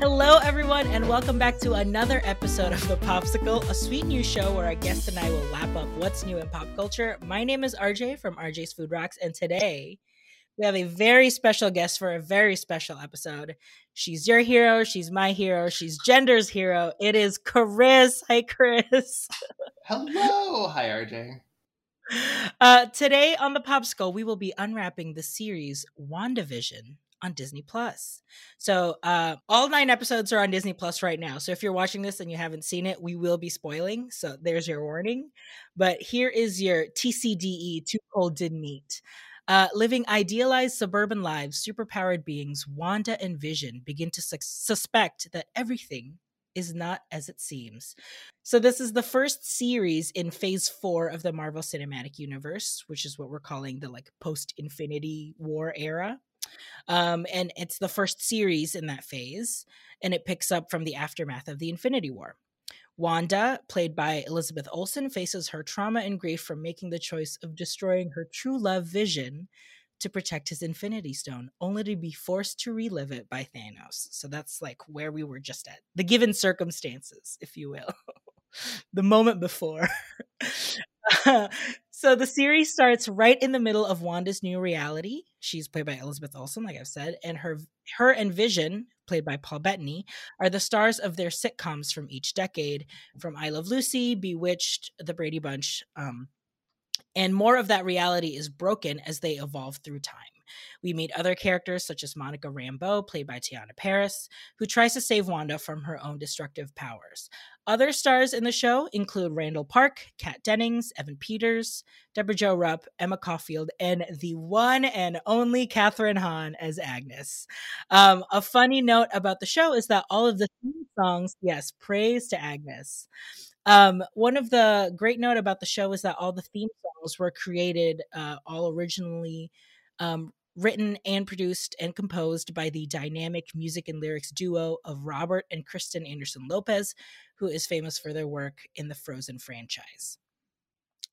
Hello, everyone, and welcome back to another episode of The Popsicle, a sweet new show where our guest and I will lap up what's new in pop culture. My name is RJ from RJ's Food Rocks, and today we have a very special guest for a very special episode. She's your hero, she's my hero, she's gender's hero. It is Chris. Hi, Chris. Hello. Hi, RJ. Uh, today on The Popsicle, we will be unwrapping the series WandaVision on Disney Plus. So uh, all nine episodes are on Disney Plus right now. So if you're watching this and you haven't seen it, we will be spoiling. So there's your warning. But here is your TCDE: Too Cold Didn't Eat. Uh, living idealized suburban lives, superpowered beings Wanda and Vision begin to su- suspect that everything is not as it seems. So, this is the first series in phase four of the Marvel Cinematic Universe, which is what we're calling the like post Infinity War era. Um, and it's the first series in that phase, and it picks up from the aftermath of the Infinity War. Wanda, played by Elizabeth Olsen, faces her trauma and grief from making the choice of destroying her true love vision to protect his Infinity Stone, only to be forced to relive it by Thanos. So that's like where we were just at. The given circumstances, if you will. the moment before. so the series starts right in the middle of Wanda's new reality. She's played by Elizabeth Olsen, like I've said, and her her and Vision, played by Paul Bettany, are the stars of their sitcoms from each decade, from I Love Lucy, Bewitched, The Brady Bunch, um, and more of that reality is broken as they evolve through time. We meet other characters such as Monica Rambeau, played by Teyonah Parris, who tries to save Wanda from her own destructive powers. Other stars in the show include Randall Park, Kat Dennings, Evan Peters, Debra Jo Rupp, Emma Caulfield, and the one and only Kathryn Hahn as Agnes. Um, a funny note about the show is that all of the theme songs, yes, praise to Agnes. Um, one of the great note about the show is that all the theme songs were created uh, all originally um, written and produced and composed by the dynamic music and lyrics duo of Robert and Kristen Anderson Lopez, who is famous for their work in the Frozen franchise.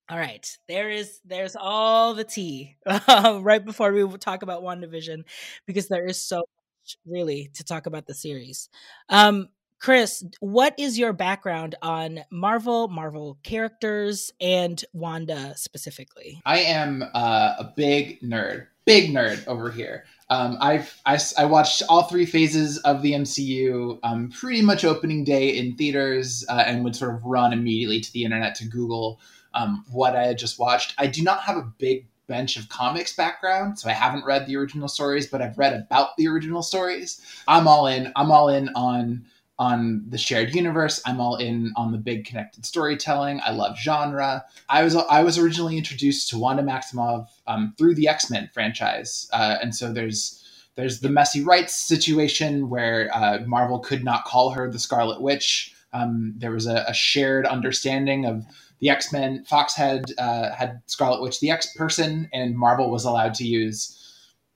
All right, there is there's all the tea right before we talk about WandaVision because there is so much really to talk about the series. Um, Chris, what is your background on Marvel, Marvel characters, and Wanda specifically? I am uh, a big nerd, big nerd over here. Um, I've I, I, watched all three phases of the MCU um, pretty much opening day in theaters uh, and would sort of run immediately to the internet to Google um, what I had just watched. I do not have a big bench of comics background, so I haven't read the original stories, but I've read about the original stories. I'm all in. I'm all in on on the shared universe. I'm all in on the big connected storytelling. I love genre. I was I was originally introduced to Wanda Maximoff um, through the X Men franchise, uh, and so there's there's the messy rights situation where uh, Marvel could not call her the Scarlet Witch. Um, there was a, a, shared understanding of the X Men. Fox had uh, had Scarlet Witch, the X person, and Marvel was allowed to use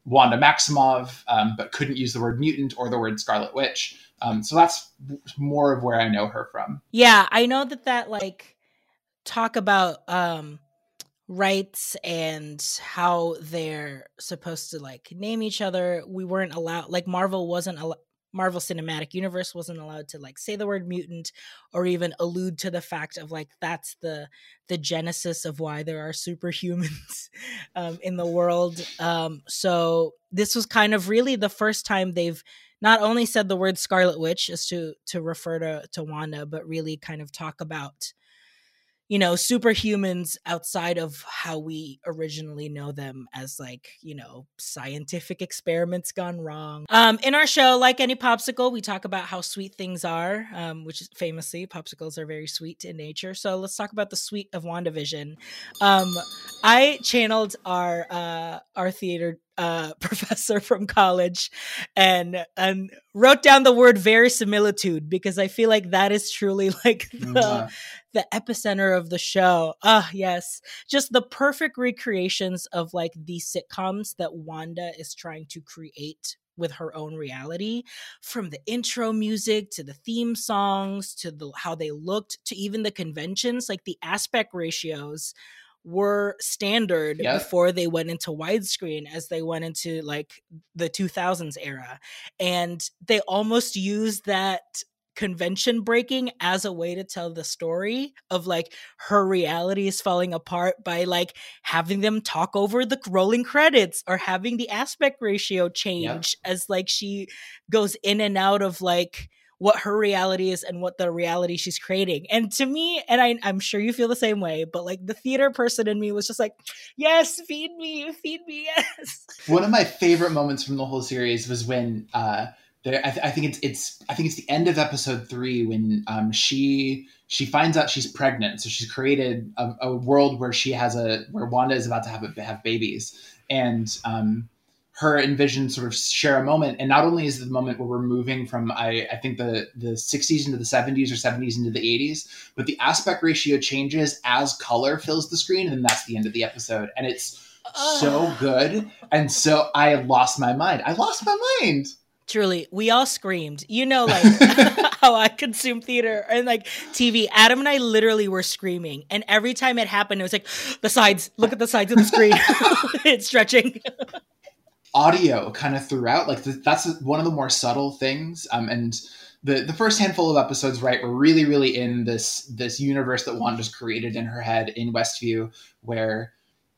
Wanda Maximoff, um, but couldn't use the word mutant or the word Scarlet Witch. Um, so that's more of where I know her from. Yeah, I know that that like talk about um rights and how they're supposed to like name each other. We weren't allowed like Marvel wasn't al- Marvel Cinematic Universe wasn't allowed to like say the word mutant or even allude to the fact of like that's the the genesis of why there are superhumans um, in the world. Um, so this was kind of really the first time they've not only said the word Scarlet Witch as to to refer to to Wanda, but really kind of talk about you know superhumans outside of how we originally know them as like you know scientific experiments gone wrong. Um in our show like any popsicle we talk about how sweet things are um which is famously popsicles are very sweet in nature. So let's talk about the sweet of wandavision. Um i channeled our uh our theater uh, professor from college and and wrote down the word verisimilitude because I feel like that is truly like the the epicenter of the show. Ah, yes. Just the perfect recreations of like the sitcoms that Wanda is trying to create with her own reality from the intro music to the theme songs to the how they looked to even the conventions like the aspect ratios were standard Yep. before they went into widescreen as they went into like the 2000s era and they almost used that convention breaking as a way to tell the story of like her reality is falling apart by like having them talk over the rolling credits or having the aspect ratio change as like she goes in and out of like what her reality is and what the reality she's creating. And to me, and I, I'm sure you feel the same way, but like the theater person in me was just like, yes, feed me, feed me, yes. One of my favorite moments from the whole series was when uh, there. I, th- I think it's it's I think it's the end of episode three when um, she she finds out she's pregnant. So she's created a, a world where she has a where Wanda is about to have a, have babies, and um, her and Vision sort of share a moment. And not only is it the moment where we're moving from I, I think the the 60s into the 70s or 70s into the 80s, but the aspect ratio changes as color fills the screen, and then that's the end of the episode. And it's so good. And so I lost my mind. I lost my mind. Truly, we all screamed. You know, like how I consume theater and like TV. Adam and I literally were screaming, and every time it happened, it was like the sides. Look at the sides of the screen. it's stretching. Audio kind of throughout, like th- that's one of the more subtle things. Um, and the the first handful of episodes, right, we're really, really in this this universe that Wanda's created in her head in Westview, where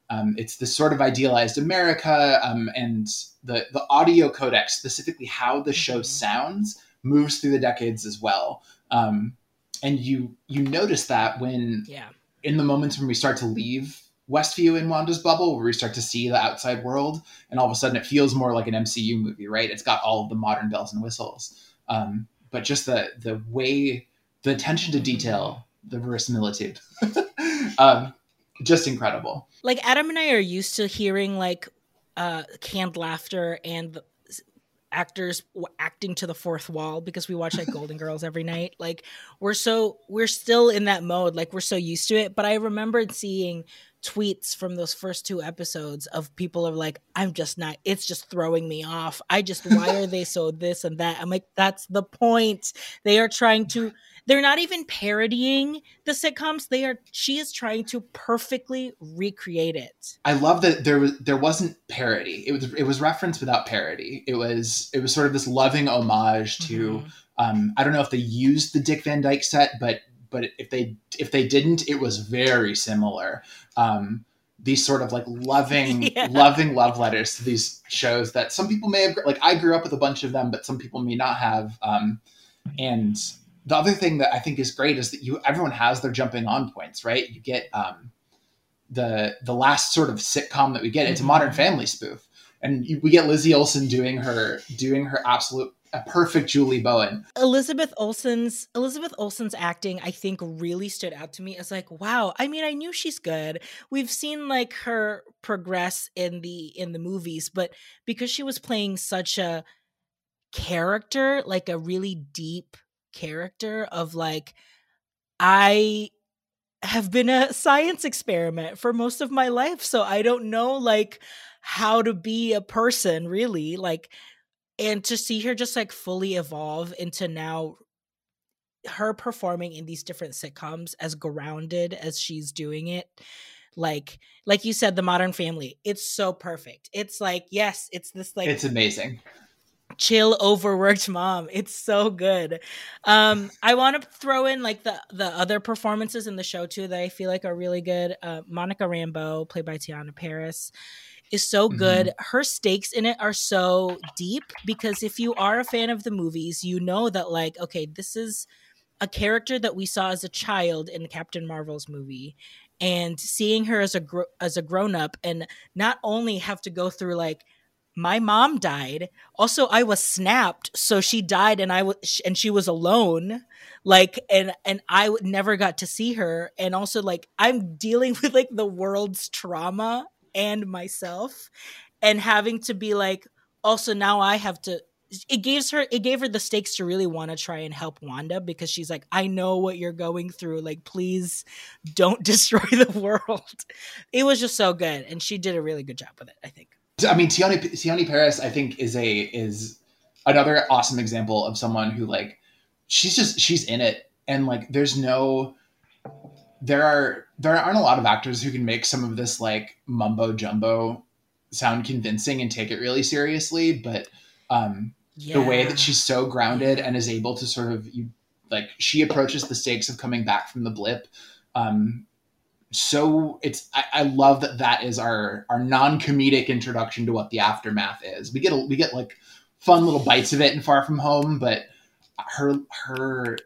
um, it's this sort of idealized America, um, and the the audio codec, specifically how the show Mhm. sounds, moves through the decades as well. Um, and you you notice that when Yeah. in the moments when we start to leave Westview in Wanda's bubble, where we start to see the outside world, and all of a sudden it feels more like an MCU movie, right? It's got all of the modern bells and whistles, um, but just the the way, the attention to detail, the verisimilitude, um, just incredible. like Adam and I are used to hearing like uh canned laughter and actors acting to the fourth wall because we watch like Golden Girls every night. Like we're so we're still in that mode. Like we're so used to it. But I remembered seeing tweets from those first two episodes of people are like, I'm just not. It's just throwing me off. I just why are they so this and that? I'm like, that's the point. They are trying to. They're not even parodying the sitcoms. They are. She is trying to perfectly recreate it. I love that there was there wasn't parody. It was it was reference without parody. It was it was sort of this loving homage to. Mhm. Um, I don't know if they used the Dick Van Dyke set, but but if they if they didn't, it was very similar. Um, these sort of like loving Yeah. loving love letters to these shows that some people may have like I grew up with a bunch of them, but some people may not have. Um, and the other thing that I think is great is that you everyone has their jumping on points, right? You get um, the the last sort of sitcom that we get. It's a Modern Mhm. Family spoof, and you, we get Lizzie Olsen doing her doing her absolute a perfect Julie Bowen. Elizabeth Olsen's Elizabeth Olsen's acting I think really stood out to me as like wow I mean I knew she's good we've seen like her progress in the in the movies but because she was playing such a character like a really deep character of like I have been a science experiment for most of my life so I don't know like how to be a person really like and to see her just like fully evolve into now her performing in these different sitcoms as grounded as she's doing it like like you said the modern family it's so perfect it's like yes it's this like it's amazing. Chill overworked mom. It's so good. Um i want to throw in like the the other performances in the show too that i feel like are really good. Uh monica rambeau played by Teyonah Parris is so good. Her stakes in it are so deep because if you are a fan of the movies you know that like okay this is a character that we saw as a child in captain marvel's movie and seeing her as a gr- as a grown up and not only have to go through like my mom died. Also i was snapped so she died and i was and she was alone. Like and and i never got to see her. And also like i'm dealing with like the world's trauma and myself and having to be like also now i have to it gives her it gave her the stakes to really want to try and help wanda because she's like i know what you're going through. Like please don't destroy the world. It was just so good and she did a really good job with it i think I mean, Tiani Tiani Parris, I think, is a is another awesome example of someone who like she's just she's in it, and like there's no there are there aren't a lot of actors who can make some of this like mumbo jumbo sound convincing and take it really seriously, but um, yeah. the way that she's so grounded and is able to sort of you like she approaches the stakes of coming back from the blip. Um, so it's I, I, love that that is our our non-comedic introduction to what the aftermath is we get a, we get like fun little bites of it in far from home but her her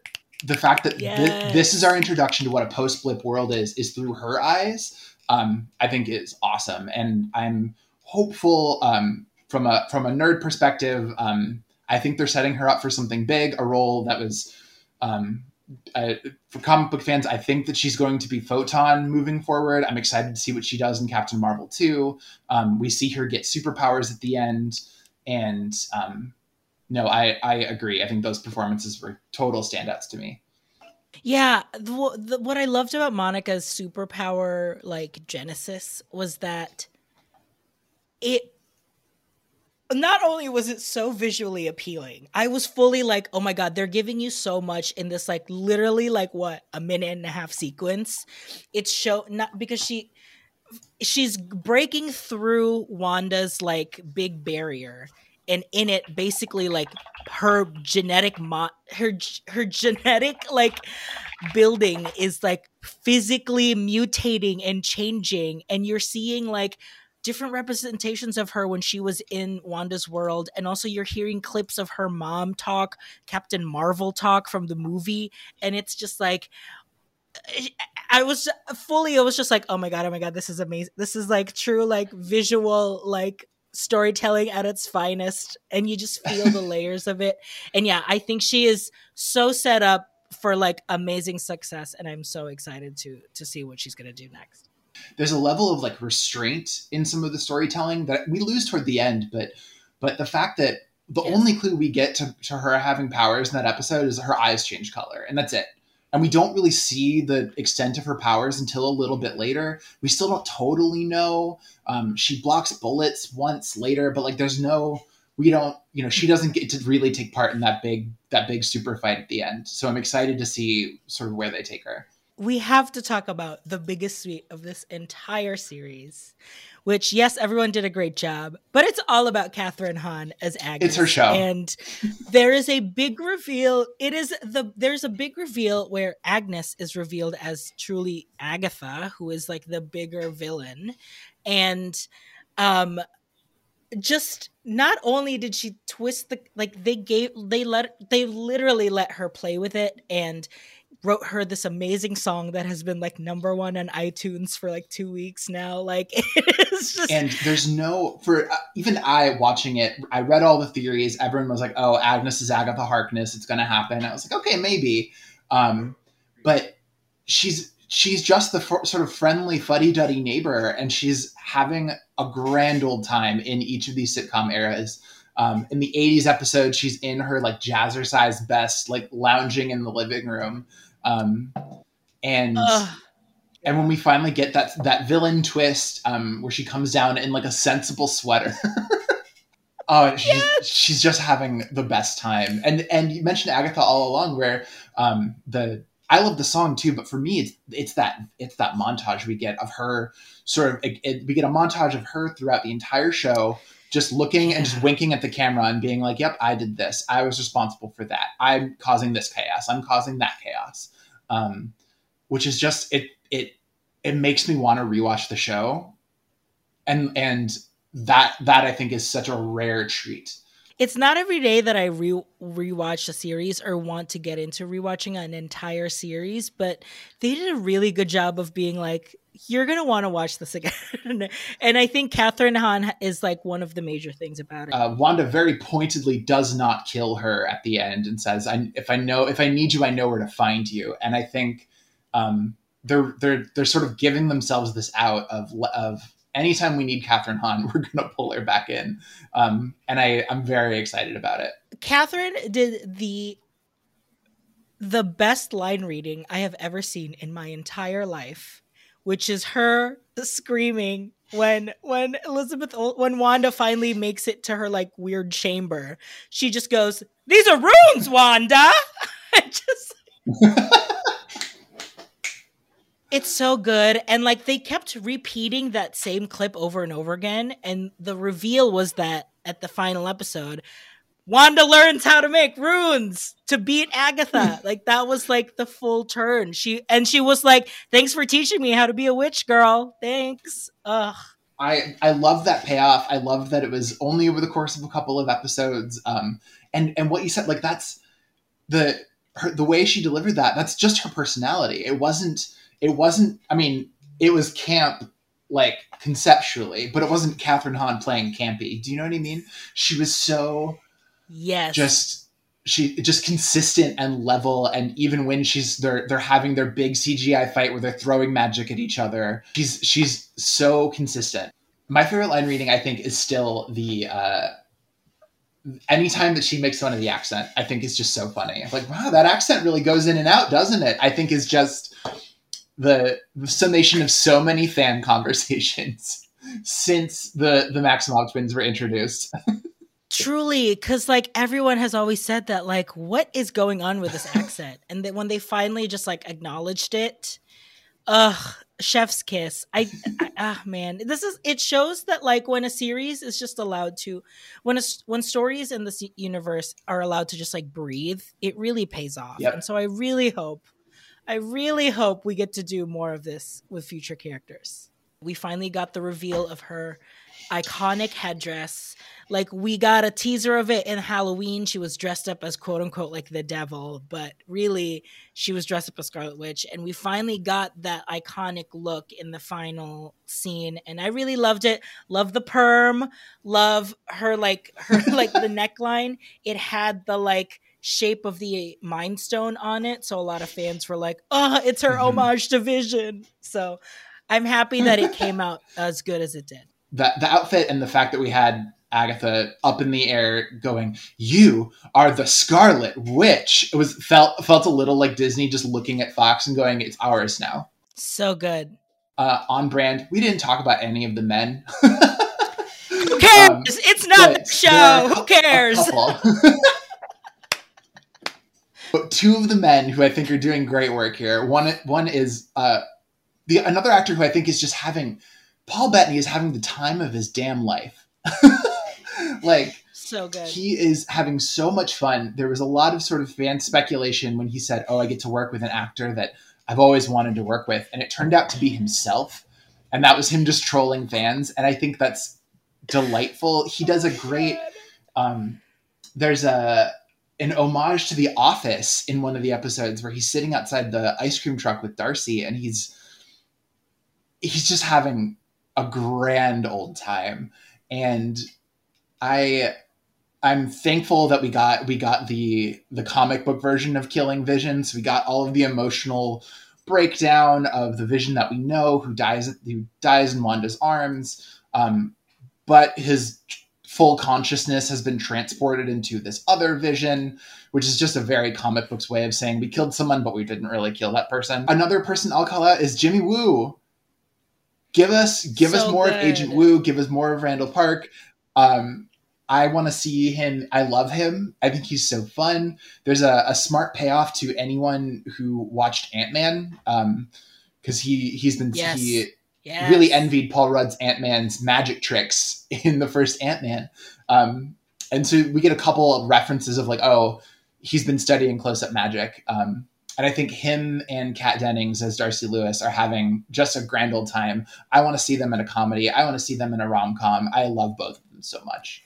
the fact that yes. th- this is our introduction to what a post blip world is is through her eyes um, i think is awesome and i'm hopeful um, from a from a nerd perspective um, i think they're setting her up for something big a role that was um, for comic book fans, I think that she's going to be Photon moving forward. I'm excited to see what she does in Captain Marvel 2. Um, we see her get superpowers at the end. And um, no, I, I agree. I think those performances were total standouts to me. Yeah, the, the, what I loved about Monica's superpower like genesis was that it not only was it so visually appealing, I was fully like, oh my God, they're giving you so much in this, like, literally, like, what, a minute and a half sequence. It's show, not because she, she's breaking through Wanda's, like, big barrier. And in it, basically, like, her genetic, mo- her, her genetic, like, building is, like, physically mutating and changing. And you're seeing, like, different representations of her when she was in Wanda's world. And also, you're hearing clips of her mom talk, Captain Marvel talk from the movie. And it's just like, I was fully, I was just like, oh my God, oh my God, this is amazing. This is like true, like visual, like storytelling at its finest. And you just feel the layers of it. And yeah, I think she is so set up for like amazing success. And I'm so excited to to see what she's gonna do next there's a level of like restraint in some of the storytelling that we lose toward the end, but but the fact that the yes. only clue we get to, to her having powers in that episode is her eyes change color, and that's it. And we don't really see the extent of her powers until a little bit later. We still don't totally know. Um, she blocks bullets once later, but like there's no we don't you know she doesn't get to really take part in that big that big super fight at the end so i'm excited to see sort of where they take her we have to talk about the biggest suite of this entire series, which yes, everyone did a great job, but it's all about Kathryn Hahn as Agnes. It's her show, and there is a big reveal. It is the there's a big reveal where Agnes is revealed as truly Agatha, who is like the bigger villain, and um, just not only did she twist the like they gave they let they literally let her play with it and wrote her this amazing song that has been like number one on iTunes for like two weeks now. Like it's just and there's no for uh, even I watching it. I read all the theories. Everyone was like, "Oh, Agnes is Agatha Harkness. It's to happen." I was like, "Okay, maybe," um, but she's she's just the f- sort of friendly fuddy-duddy neighbor and she's having a grand old time in each of these sitcom eras um, in the 80s episode she's in her like jazzercise best like lounging in the living room um, and Ugh. and when we finally get that that villain twist, um, where she comes down in like a sensible sweater. Oh, she's, yes. she's just having the best time. And and you mentioned Agatha all along, where um, the I love the song too, but for me, it's it's that it's that montage we get of her sort of it, it, we get a montage of her throughout the entire show, just looking yeah. and just winking at the camera and being like, "Yep, I did this. I was responsible for that. I'm causing this chaos. I'm causing that chaos." Um, which is just it it it makes me want to rewatch the show, and and that that I think is such a rare treat. It's not every day that I re rewatch a series or want to get into rewatching an entire series, but they did a really good job of being like, you're gonna want to watch this again. and I think Kathryn Hahn is like one of the major things about it. Uh, Wanda very pointedly does not kill her at the end and says, I, "If I know, if I need you, I know where to find you." And I think um, they're they're they're sort of giving themselves this out of of anytime we need Kathryn Hahn, we're gonna pull her back in. Um, and I I'm very excited about it. Kathryn did the the best line reading I have ever seen in my entire life which is her screaming when when Elizabeth when Wanda finally makes it to her like weird chamber. She just goes, "These are runes, Wanda." just It's so good. And like they kept repeating that same clip over and over again. And the reveal was that at the final episode, Wanda learns how to make runes to beat Agatha. like that was like the full turn. She and she was like, "Thanks for teaching me how to be a witch, girl. Thanks." Ugh. I I love that payoff. I love that it was only over the course of a couple of episodes. Um, and and what you said, like that's the her, the way she delivered that. That's just her personality. It wasn't. It wasn't. I mean, it was camp like conceptually, but it wasn't Kathryn Hahn playing campy. Do you know what I mean? She was so yes, just she just consistent and level. And even when she's they're they're having their big CGI fight where they're throwing magic at each other, she's she's so consistent. My favorite line reading, I think, is still the. Uh, anytime that she makes fun of the accent, I think is just so funny. Like, wow, that accent really goes in and out, doesn't it? I think is just the, the summation of so many fan conversations since the the Maximoff twins were introduced. Truly, because like everyone has always said that, like, what is going on with this accent? and that when they finally just like acknowledged it, ugh, chef's kiss. I, I ah man, this is it shows that like when a series is just allowed to, when a when stories in this universe are allowed to just like breathe, it really pays off. Yep. And so I really hope, I really hope we get to do more of this with future characters. We finally got the reveal of her iconic headdress. Like we got a teaser of it in Halloween. She was dressed up as quote unquote like the devil, but really she was dressed up as Scarlet Witch. And we finally got that iconic look in the final scene. And I really loved it. Love the perm. Love her like her like the neckline. It had the like shape of the Mind Stone on it. So a lot of fans were like, oh, it's her mm-hmm. homage to Vision. So I'm happy that it came out as good as it did the the outfit and the fact that we had Agatha up in the air going, "You are the Scarlet Witch." It was felt felt a little like Disney just looking at Fox and going, "It's ours now." So good. Uh, on brand. We didn't talk about any of the men. Who cares? Um, it's not the show. Who cares? but two of the men who I think are doing great work here. One one is uh, the another actor who I think is just having Paul Bettany is having the time of his damn life. like so good. He is having so much fun. There was a lot of sort of fan speculation when he said, "Oh, I get to work with an actor that I've always wanted to work with," and it turned out to be himself, and that was him just trolling fans. And I think that's delightful. He does a great. Um, there's a an homage to The Office in one of the episodes where he's sitting outside the ice cream truck with Darcy, and he's he's just having a grand old time and i i'm thankful that we got we got the the comic book version of killing visions we got all of the emotional breakdown of the vision that we know who dies who dies in wanda's arms. Um, but his full consciousness has been transported into this other vision which is just a very comic books way of saying we killed someone but we didn't really kill that person. Another person i'll call out is jimmy woo. Give us give so us more good. of Agent Woo, give us more of Randall Park. Um, I want to see him. I love him. I think he's so fun. There's a, a smart payoff to anyone who watched Ant Man, because um, he he's been yes. he yes. really envied Paul Rudd's Ant Man's magic tricks in the first Ant Man, um, and so we get a couple of references of like, oh, he's been studying close up magic. Um, and I think him and Kat Dennings as Darcy Lewis are having just a grand old time. I want to see them in a comedy. I want to see them in a rom com. I love both so much.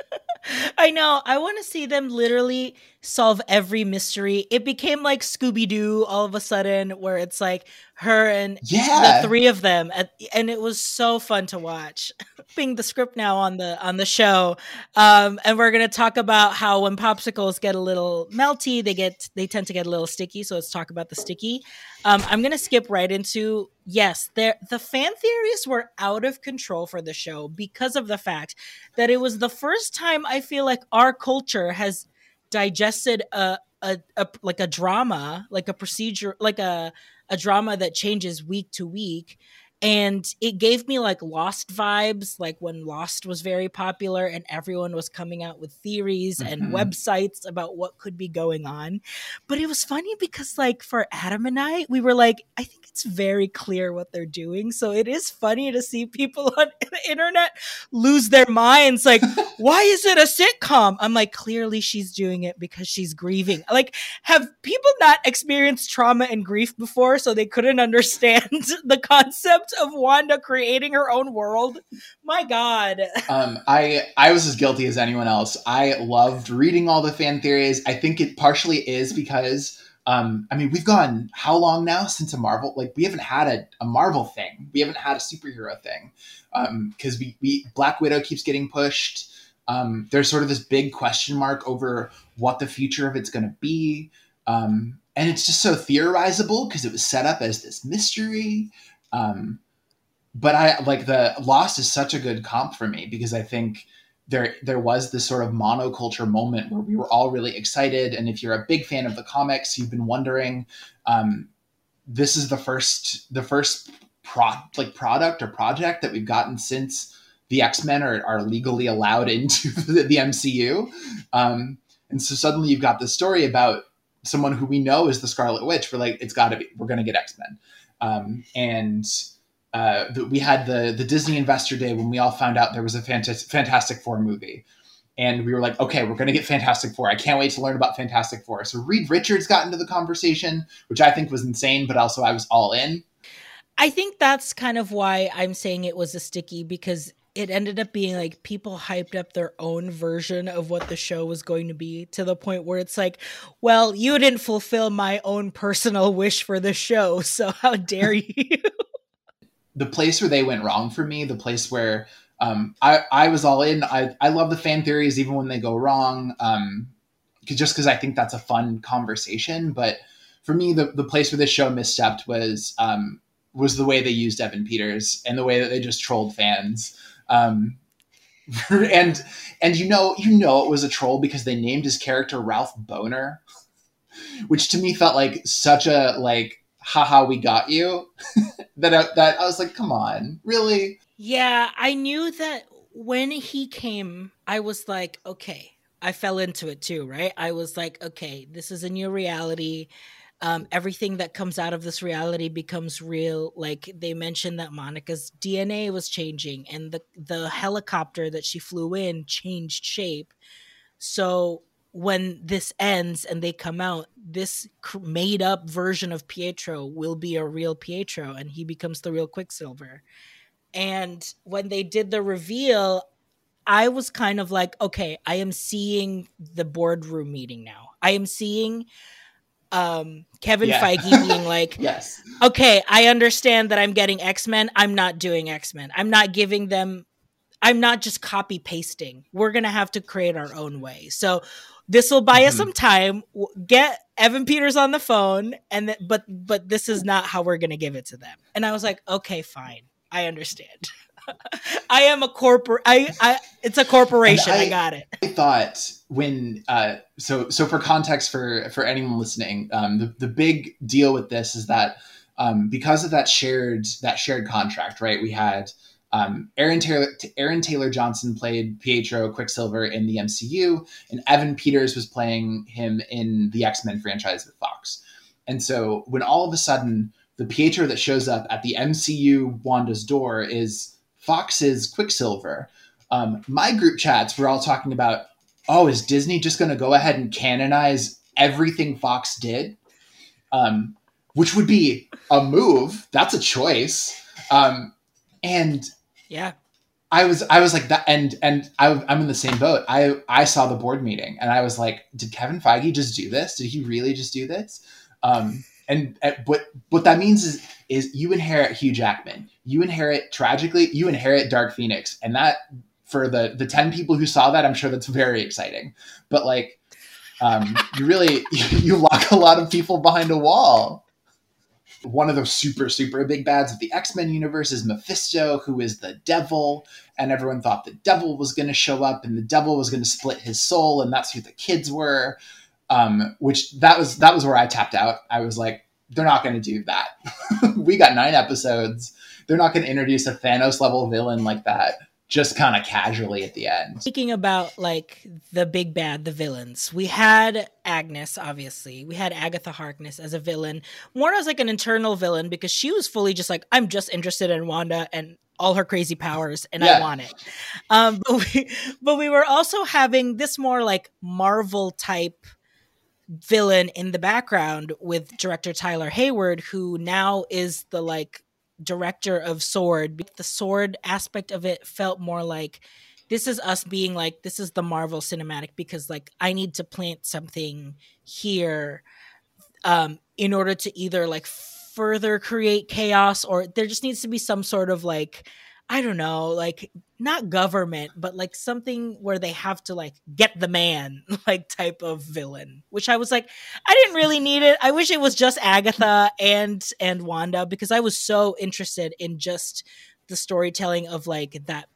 I know. I want to see them literally solve every mystery. It became like Scooby Doo all of a sudden, where it's like her and yeah. the three of them, and it was so fun to watch. Being the script now on the on the show, um, and we're gonna talk about how when popsicles get a little melty, they get they tend to get a little sticky. So let's talk about the sticky. Um, I'm gonna skip right into yes, there the fan theories were out of control for the show because of the fact that it was the first time I feel like our culture has digested a, a, a like a drama, like a procedure, like a a drama that changes week to week and it gave me like lost vibes like when lost was very popular and everyone was coming out with theories mm-hmm. and websites about what could be going on. But it was funny because like for adam and i we were like i think it's very clear what they're doing. So it is funny to see people on the internet lose their minds like why is it a sitcom? I'm like clearly she's doing it because she's grieving. Like have people not experienced trauma and grief before so they couldn't understand the concept of Wanda creating her own world. My God. Um, I I was as guilty as anyone else. I loved reading all the fan theories. I think it partially is because um, I mean, we've gone how long now since a Marvel? Like, we haven't had a, a Marvel thing. We haven't had a superhero thing because um, we, we Black Widow keeps getting pushed. Um, there's sort of this big question mark over what the future of it's going to be. Um, and it's just so theorizable because it was set up as this mystery. Um, but I like the Lost is such a good comp for me because I think there there was this sort of monoculture moment where we were all really excited, and if you're a big fan of the comics, you've been wondering. Um, this is the first the first pro like product or project that we've gotten since the X Men are, are legally allowed into the, the MCU, um, and so suddenly you've got this story about someone who we know is the Scarlet Witch. We're like, it's got to be. We're going to get X Men, um, and uh, we had the the Disney Investor Day when we all found out there was a Fantastic, Fantastic Four movie, and we were like, okay, we're going to get Fantastic Four. I can't wait to learn about Fantastic Four. So Reed Richards got into the conversation, which I think was insane, but also I was all in. I think that's kind of why I'm saying it was a sticky because it ended up being like people hyped up their own version of what the show was going to be to the point where it's like, well, you didn't fulfill my own personal wish for the show, so how dare you? the place where they went wrong for me, the place where um, I, I was all in. I, I love the fan theories even when they go wrong, um, just because I think that's a fun conversation. But for me, the, the place where this show misstepped was um, was the way they used Evan Peters and the way that they just trolled fans. Um, and and you know you know it was a troll because they named his character Ralph Bohner, which to me felt like such a like haha we got you that I, that I was like come on really? Yeah I knew that when he came I was like okay. I fell into it too right? I was like okay this is a new reality um, everything that comes out of this reality becomes real. Like they mentioned that Monica's DNA was changing, and the the helicopter that she flew in changed shape. So when this ends and they come out, this made up version of Pietro will be a real Pietro, and he becomes the real Quicksilver. And when they did the reveal, I was kind of like, okay, I am seeing the boardroom meeting now. I am seeing um Kevin yeah. Feige being like, "Yes, okay, I understand that I'm getting X Men. I'm not doing X Men. I'm not giving them. I'm not just copy pasting. We're gonna have to create our own way. So this will buy mm-hmm. us some time. Get Evan Peters on the phone, and th- but but this is not how we're gonna give it to them. And I was like, okay, fine, I understand." I am a corporate. I, I, it's a corporation. I, I, got it. I thought when, uh, so, so for context for for anyone listening, um, the the big deal with this is that um, because of that shared that shared contract, right? We had um, Aaron Taylor Aaron Taylor Johnson played Pietro Quicksilver in the MCU, and Evan Peters was playing him in the X Men franchise with Fox. And so when all of a sudden the Pietro that shows up at the MCU Wanda's door is Fox's Quicksilver, um, my group chats were all talking about, oh, is Disney just going to go ahead and canonize everything Fox did? Um, which would be a move. That's a choice. Um, and yeah, I was I was like that, and and I, I'm in the same boat. I I saw the board meeting, and I was like, did Kevin Feige just do this? Did he really just do this? Um, and, and what what that means is is you inherit Hugh Jackman, you inherit tragically, you inherit Dark Phoenix, and that for the the ten people who saw that, I'm sure that's very exciting. But like, um, you really you lock a lot of people behind a wall. One of the super super big bads of the X Men universe is Mephisto, who is the devil, and everyone thought the devil was going to show up, and the devil was going to split his soul, and that's who the kids were um, which that was that was where I tapped out. I was like, they're not going to do that. we got nine episodes. They're not going to introduce a Thanos level villain like that just kind of casually at the end. Speaking about like the big bad, the villains, we had Agnes, obviously. We had Agatha Harkness as a villain, more as like an internal villain because she was fully just like, I'm just interested in Wanda and all her crazy powers and yeah. I want it. Um, but we, but we were also having this more like Marvel type villain in the background with director Tyler Hayward, who now is the like director of Sword. The Sword aspect of it felt more like this is us being like this is the Marvel cinematic because like I need to plant something here um in order to either like further create chaos or there just needs to be some sort of like I don't know, like not government, but like something where they have to like get the man, like type of villain. Which I was like, I didn't really need it. I wish it was just Agatha and and Wanda because I was so interested in just the storytelling of like that,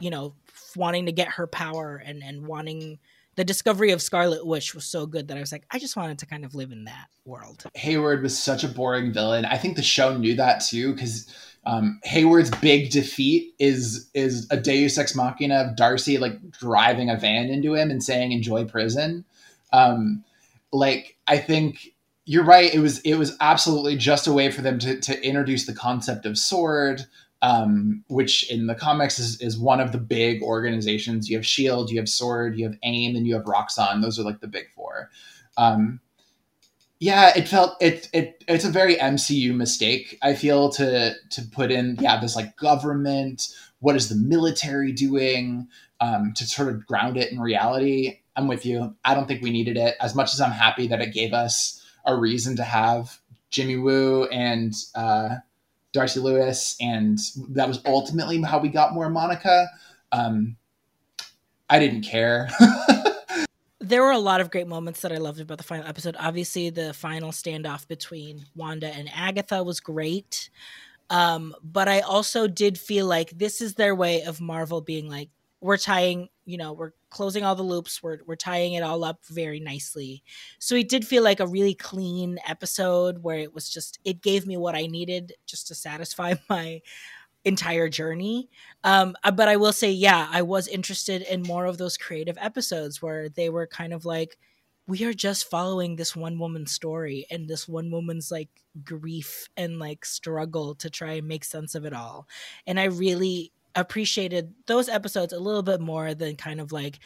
you know, wanting to get her power and and wanting the discovery of Scarlet Witch was so good that I was like, I just wanted to kind of live in that world. Hayward was such a boring villain. I think the show knew that too because um, Hayward's big defeat is is a Deus ex machina of Darcy like driving a van into him and saying "Enjoy prison." Um, like I think you're right. It was it was absolutely just a way for them to to introduce the concept of sword, um, which in the comics is is one of the big organizations. You have Shield, you have Sword, you have AIM, and you have Roxxon. Those are like the big four. Um, yeah, it felt it it it's a very MCU mistake. I feel to to put in yeah this like government. What is the military doing um, to sort of ground it in reality? I'm with you. I don't think we needed it as much as I'm happy that it gave us a reason to have Jimmy Woo and uh, Darcy Lewis, and that was ultimately how we got more Monica. Um, I didn't care. there were a lot of great moments that I loved about the final episode. Obviously, the final standoff between Wanda and Agatha was great. Um, but I also did feel like this is their way of Marvel being like, we're tying, you know, we're closing all the loops, we're we're tying it all up very nicely. So it did feel like a really clean episode where it was just it gave me what I needed just to satisfy my entire journey. Um, uh, but I will say, yeah, I was interested in more of those creative episodes where they were kind of like, we are just following this one woman's story and this one woman's like grief and like struggle to try and make sense of it all. And I really appreciated those episodes a little bit more than kind of like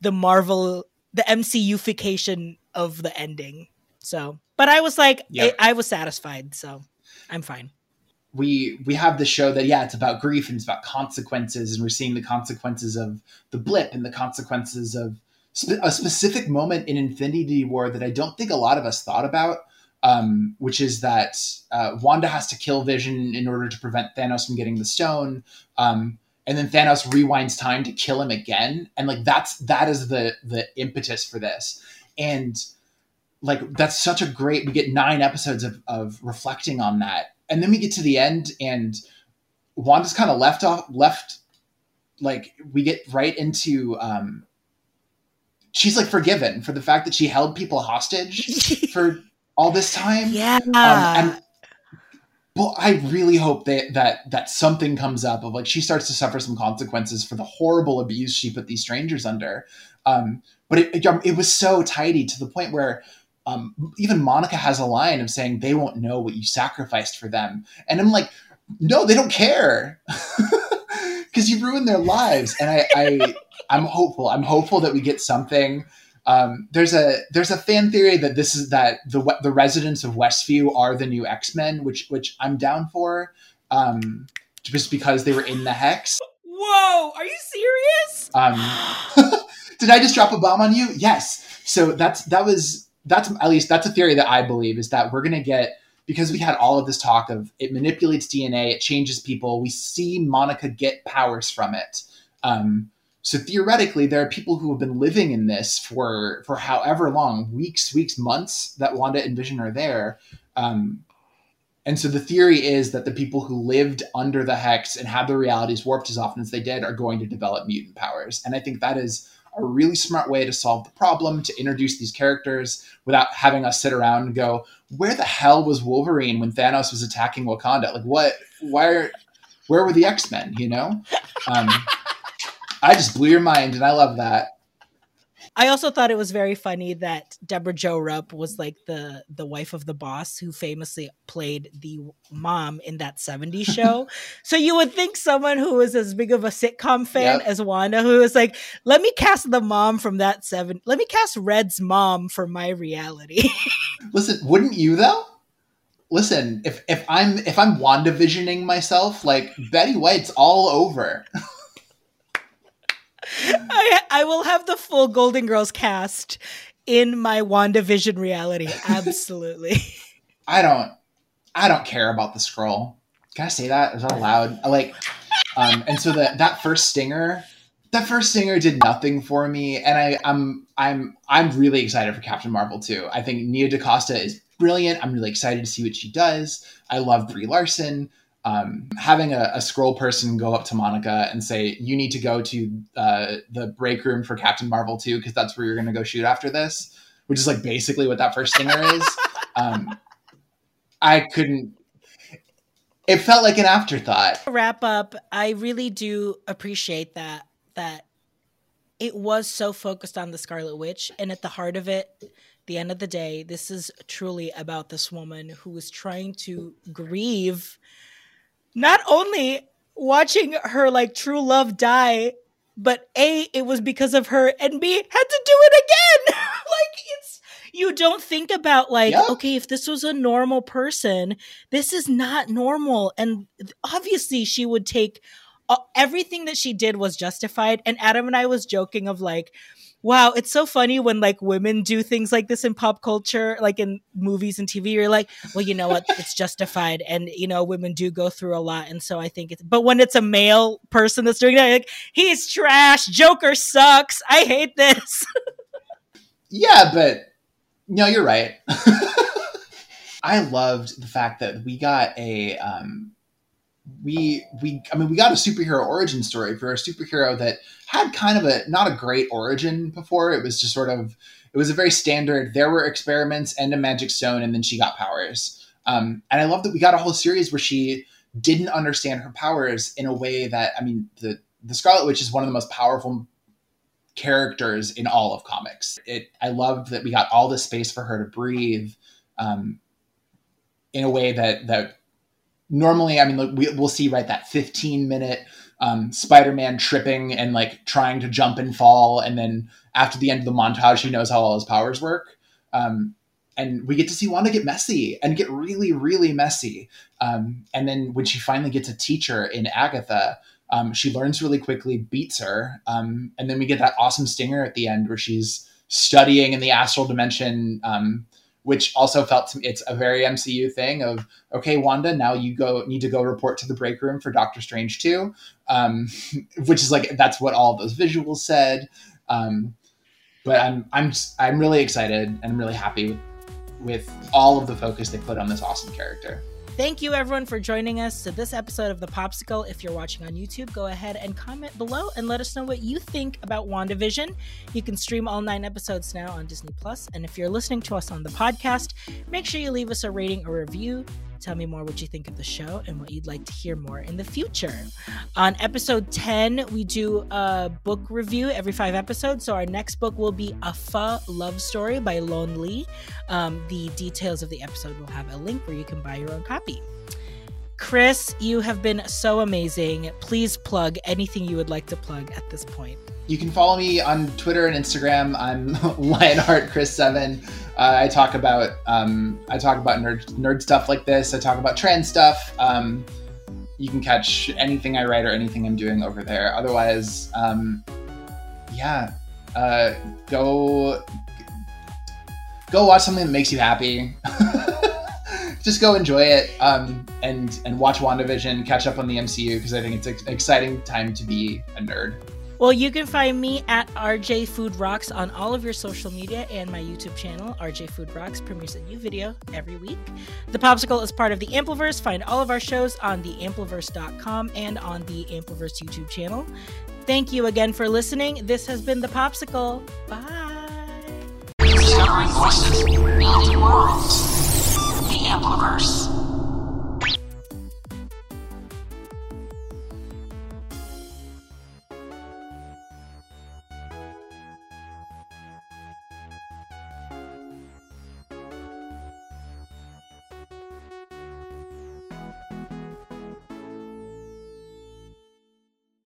the Marvel, the MCUification of the ending. So, but I was like, yep. I, I was satisfied. So I'm fine we we have the show that yeah it's about grief and it's about consequences and we're seeing the consequences of the blip and the consequences of spe- a specific moment in infinity war that i don't think a lot of us thought about um, which is that uh, wanda has to kill vision in order to prevent thanos from getting the stone um, and then thanos rewinds time to kill him again. And like that's that is the the impetus for this. And like that's such a great we get nine episodes of, of reflecting on that and then we get to the end and Wanda's kind of left off left like we get right into um she's like forgiven for the fact that she held people hostage for all this time. Yeah. Um, and well, I really hope that that that something comes up of like she starts to suffer some consequences for the horrible abuse she put these strangers under. Um, but it, it, it was so tidy to the point where um, even Monica has a line of saying they won't know what you sacrificed for them, and I'm like, no, they don't care because you ruined their lives. And I, I, I'm hopeful. I'm hopeful that we get something. Um, there's a there's a fan theory that this is that the the residents of Westview are the new X Men, which which I'm down for, um, just because they were in the hex. Whoa, are you serious? Um, did I just drop a bomb on you? Yes. So that's that was that's at least that's a theory that I believe is that we're going to get because we had all of this talk of it manipulates DNA, it changes people. We see Monica get powers from it. Um, so theoretically, there are people who have been living in this for for however long, weeks, weeks, months that Wanda and Vision are there. Um, and so the theory is that the people who lived under the hex and had their realities warped as often as they did are going to develop mutant powers. And I think that is a really smart way to solve the problem, to introduce these characters without having us sit around and go, where the hell was Wolverine when Thanos was attacking Wakanda? Like, what? Why? Are, where were the X Men? You know, um, I just blew your mind, and I love that. I also thought it was very funny that Debra Jo Rupp was like the the wife of the boss who famously played the mom in that 70s show. so you would think someone who was as big of a sitcom fan yep. as Wanda who was like, "Let me cast the mom from that 7 Let me cast Red's mom for my reality." Listen, wouldn't you though? Listen, if if I'm if I'm WandaVisioning myself, like Betty White's all over. I, I will have the full Golden Girls cast in my WandaVision reality. Absolutely. I don't I don't care about the Skrull. Can I say that? Is that allowed? Like um and so that that first stinger that first stinger did nothing for me and I, I'm I'm I'm really excited for Captain Marvel too. I think Nia DaCosta is brilliant. I'm really excited to see what she does. I love Brie Larson um, having a, a, Skrull person go up to Monica and say, "You need to go to uh, the break room for Captain Marvel too, because that's where you're going to go shoot after this," which is like basically what that first stinger is. Um, I couldn't. It felt like an afterthought. Wrap up. I really do appreciate that. That it was so focused on the Scarlet Witch, and at the heart of it, the end of the day, this is truly about this woman who was trying to grieve not only watching her like true love die, but A, it was because of her, and B, had to do it again. like it's you don't think about like, yeah. okay, if this was a normal person, this is not normal. And obviously she would take uh, everything that she did was justified. And Adam and I was joking of like, wow, it's so funny when like women do things like this in pop culture, like in movies and TV. You're like, well, you know what? It's justified. And, you know, women do go through a lot. And so I think it's, but when it's a male person that's doing that, like, he's trash. Joker sucks. I hate this. yeah, but no, you're right. I loved the fact that we got a, um, we we I mean we got a superhero origin story for a superhero that had kind of a not a great origin before. It was just sort of it was a very standard. There were experiments and a magic stone, and then she got powers. Um, and I love that we got a whole series where she didn't understand her powers in a way that I mean the the Scarlet Witch is one of the most powerful characters in all of comics. It I love that we got all this space for her to breathe um, in a way that that normally, I mean, we, we'll see right that 15 minute um, Spider-Man tripping and like trying to jump and fall, and then after the end of the montage, he knows how all his powers work. Um, and we get to see Wanda get messy and get really, really messy. Um, and then when she finally gets a teacher in Agatha, um, she learns really quickly, beats her, um, and then we get that awesome stinger at the end where she's studying in the astral dimension um, which also felt to me it's a very MCU thing of okay, Wanda, now you go need to go report to the break room for Doctor Strange too, um, which is like that's what all those visuals said. Um, but I'm I'm I'm really excited and I'm really happy with all of the focus they put on this awesome character. Thank you, everyone, for joining us to this episode of The Popsicle. If you're watching on YouTube, go ahead and comment below and let us know what you think about WandaVision. You can stream all nine episodes now on Disney Plus, And if you're listening to us on the podcast, make sure you leave us a rating or review. Tell me more what you think of the show and what you'd like to hear more in the future. On episode 10, we do a book review every five episodes. So our next book will be A Pho Love Story by Loan Le. Um, the details of the episode will have a link where you can buy your own copy. Chris, you have been so amazing. Please plug anything you would like to plug at this point. You can follow me on Twitter and Instagram. I'm Lionheart Chris Seven. Uh, I talk about um, I talk about nerd nerd stuff like this. I talk about trans stuff. Um, you can catch anything I write or anything I'm doing over there. Otherwise, um, yeah, uh, go go watch something that makes you happy. Just go enjoy it um, and and watch WandaVision. Catch up on the MCU because I think it's an exciting time to be a nerd. Well, you can find me at RJ Food Rocks on all of your social media and my YouTube channel. RJ Food Rocks premieres a new video every week. The Popsicle is part of the Ampliverse. Find all of our shows on theampliverse.com and on the Ampliverse YouTube channel. Thank you again for listening. This has been The Popsicle. Bye. Discovering voices, building worlds. The Ampliverse.